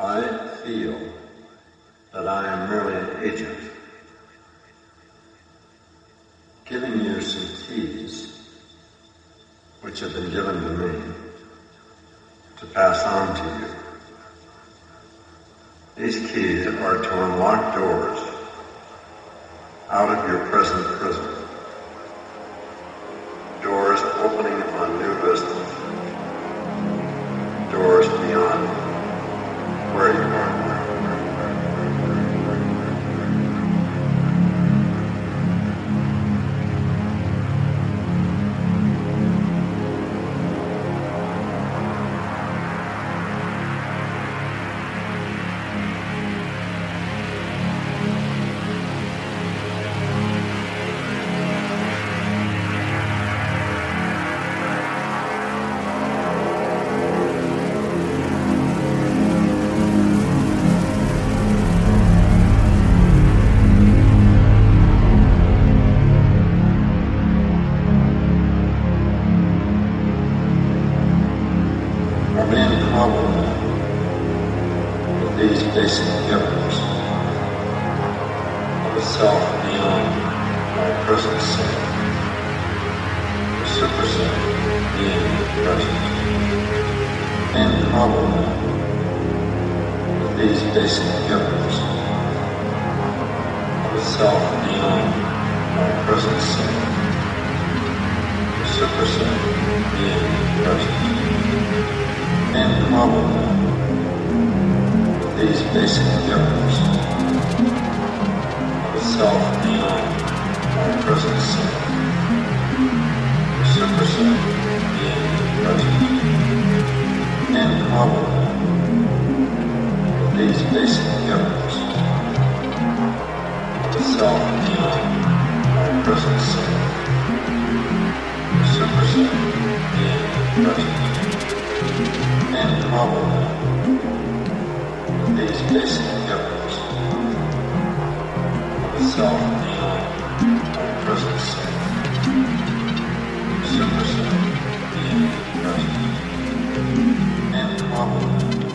I feel that I am merely an agent, giving you some keys which have been given to me to pass on to you. These keys are to unlock doors out of your present prison. These basic of self our present self, super self being present and with these basic of self our present self, super being present, and problem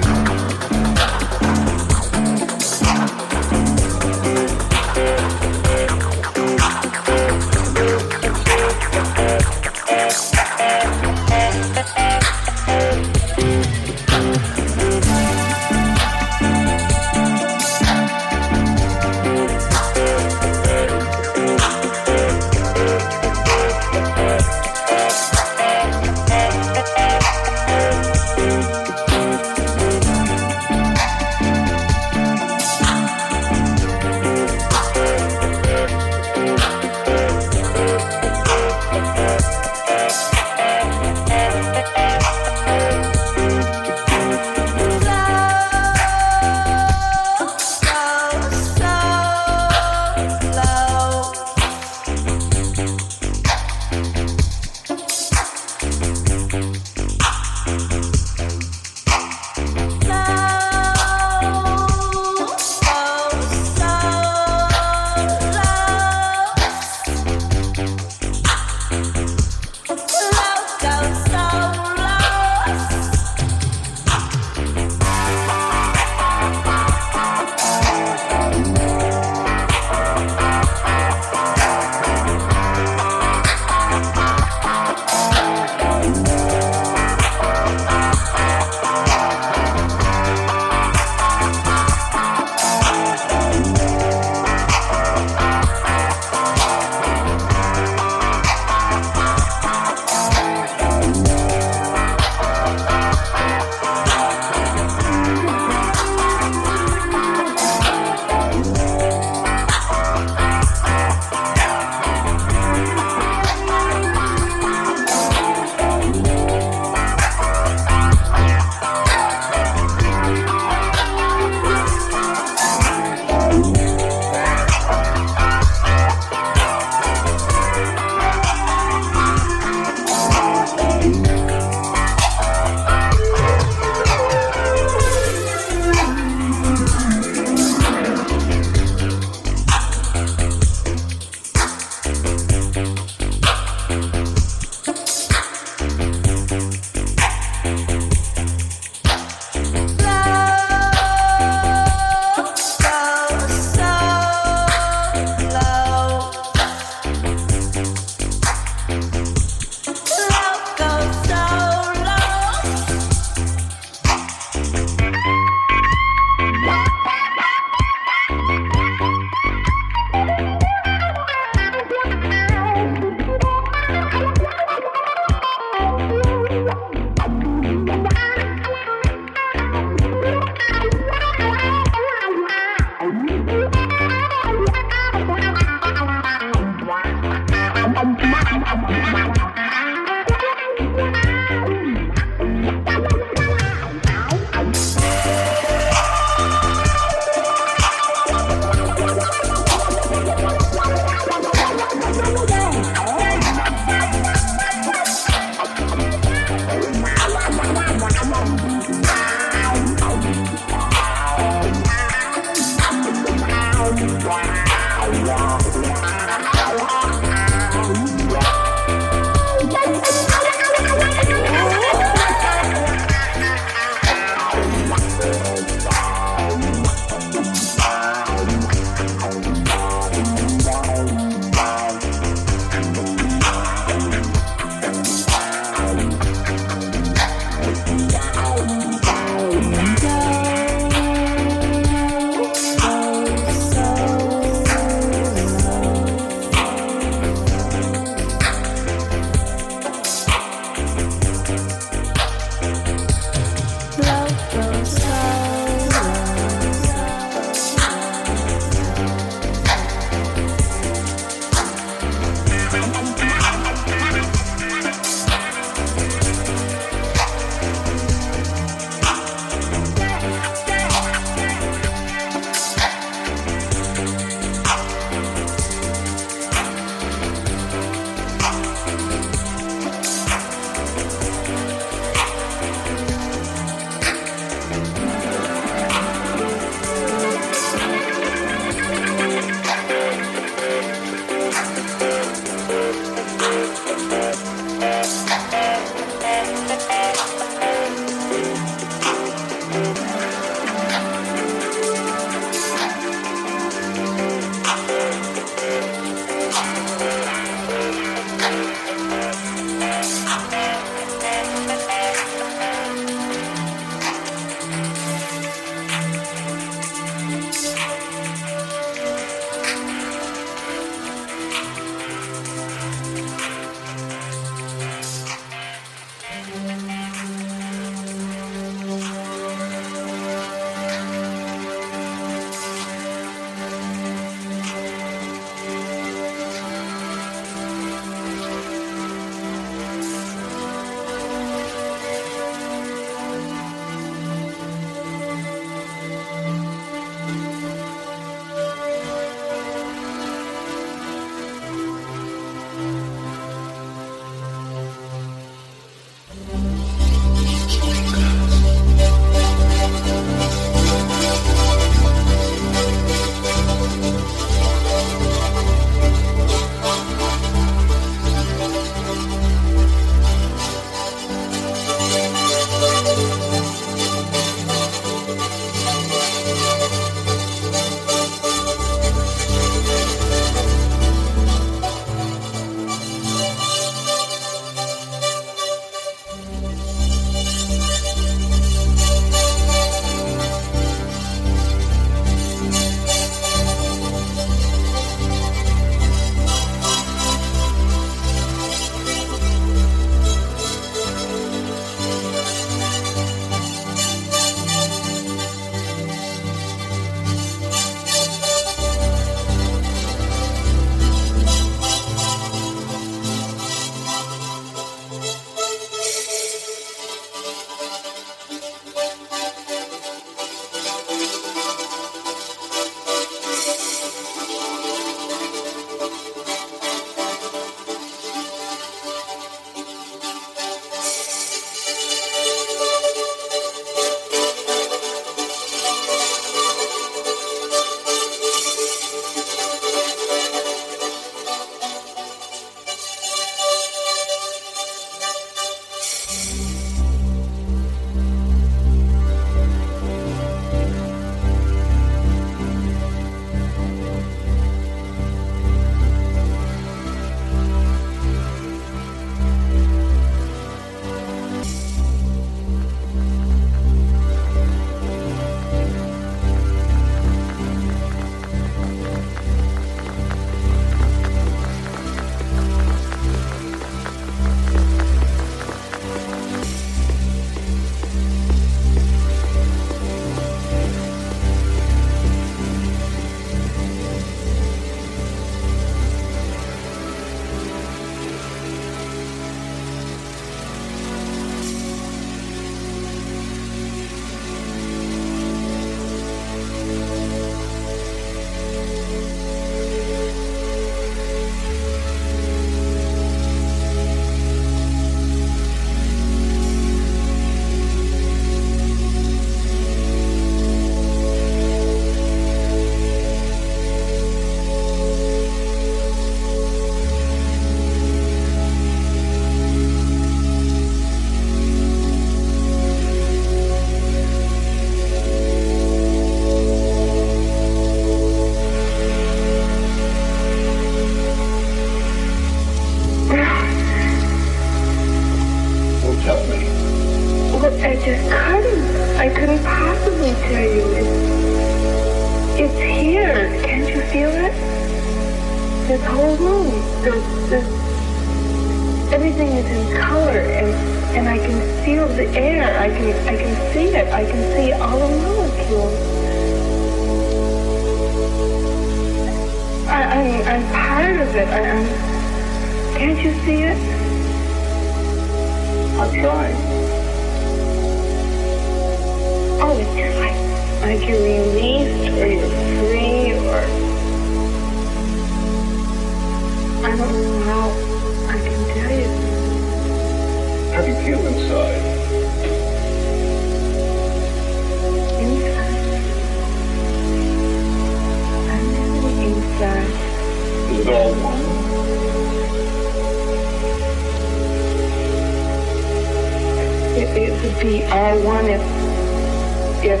If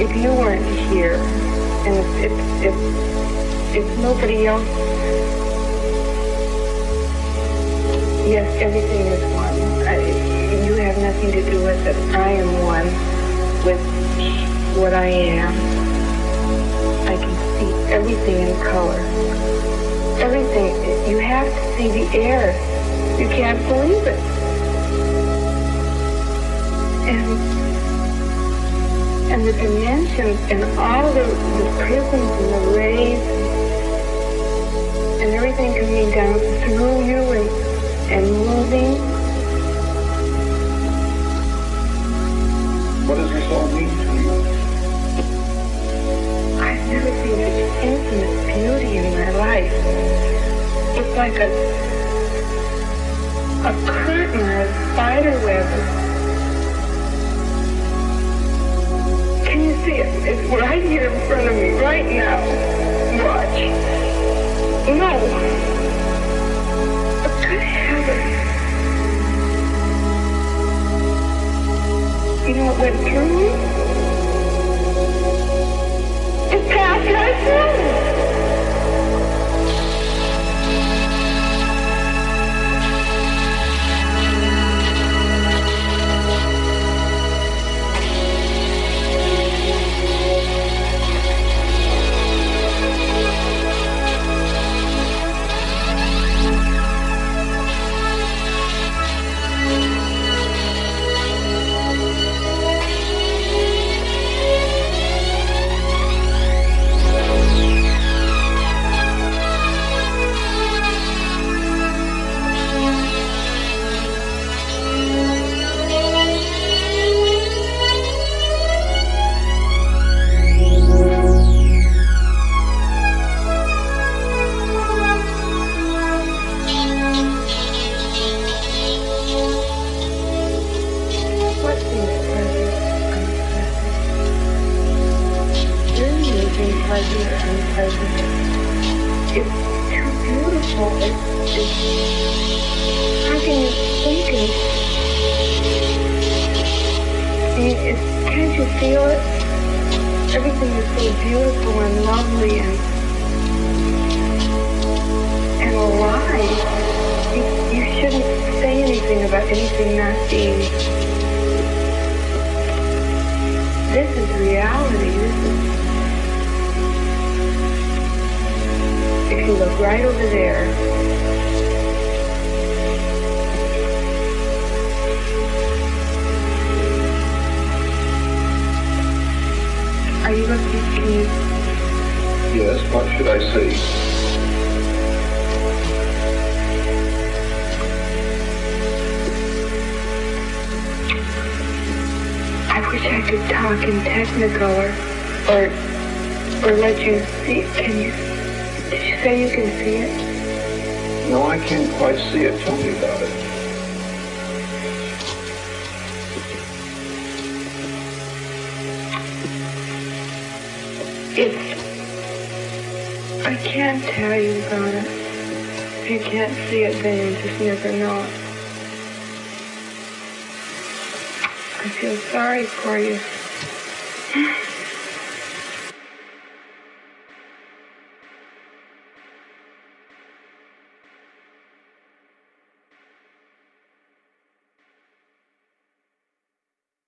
if you weren't here and if if if, if nobody else yes everything is one. I, you have nothing to do with it. I am one with what I am. I can see everything in color. Everything you have to see the air. You can't believe it and and the dimensions and all the, the prisms and the rays and everything coming down through you and, and moving. What does this all mean to you? I've never seen such infinite beauty in my life. It's like a a curtain or a spider web. See it? It's right here in front of me, right now. Watch. No. Good heavens. You know what went through me? It passed right through for you.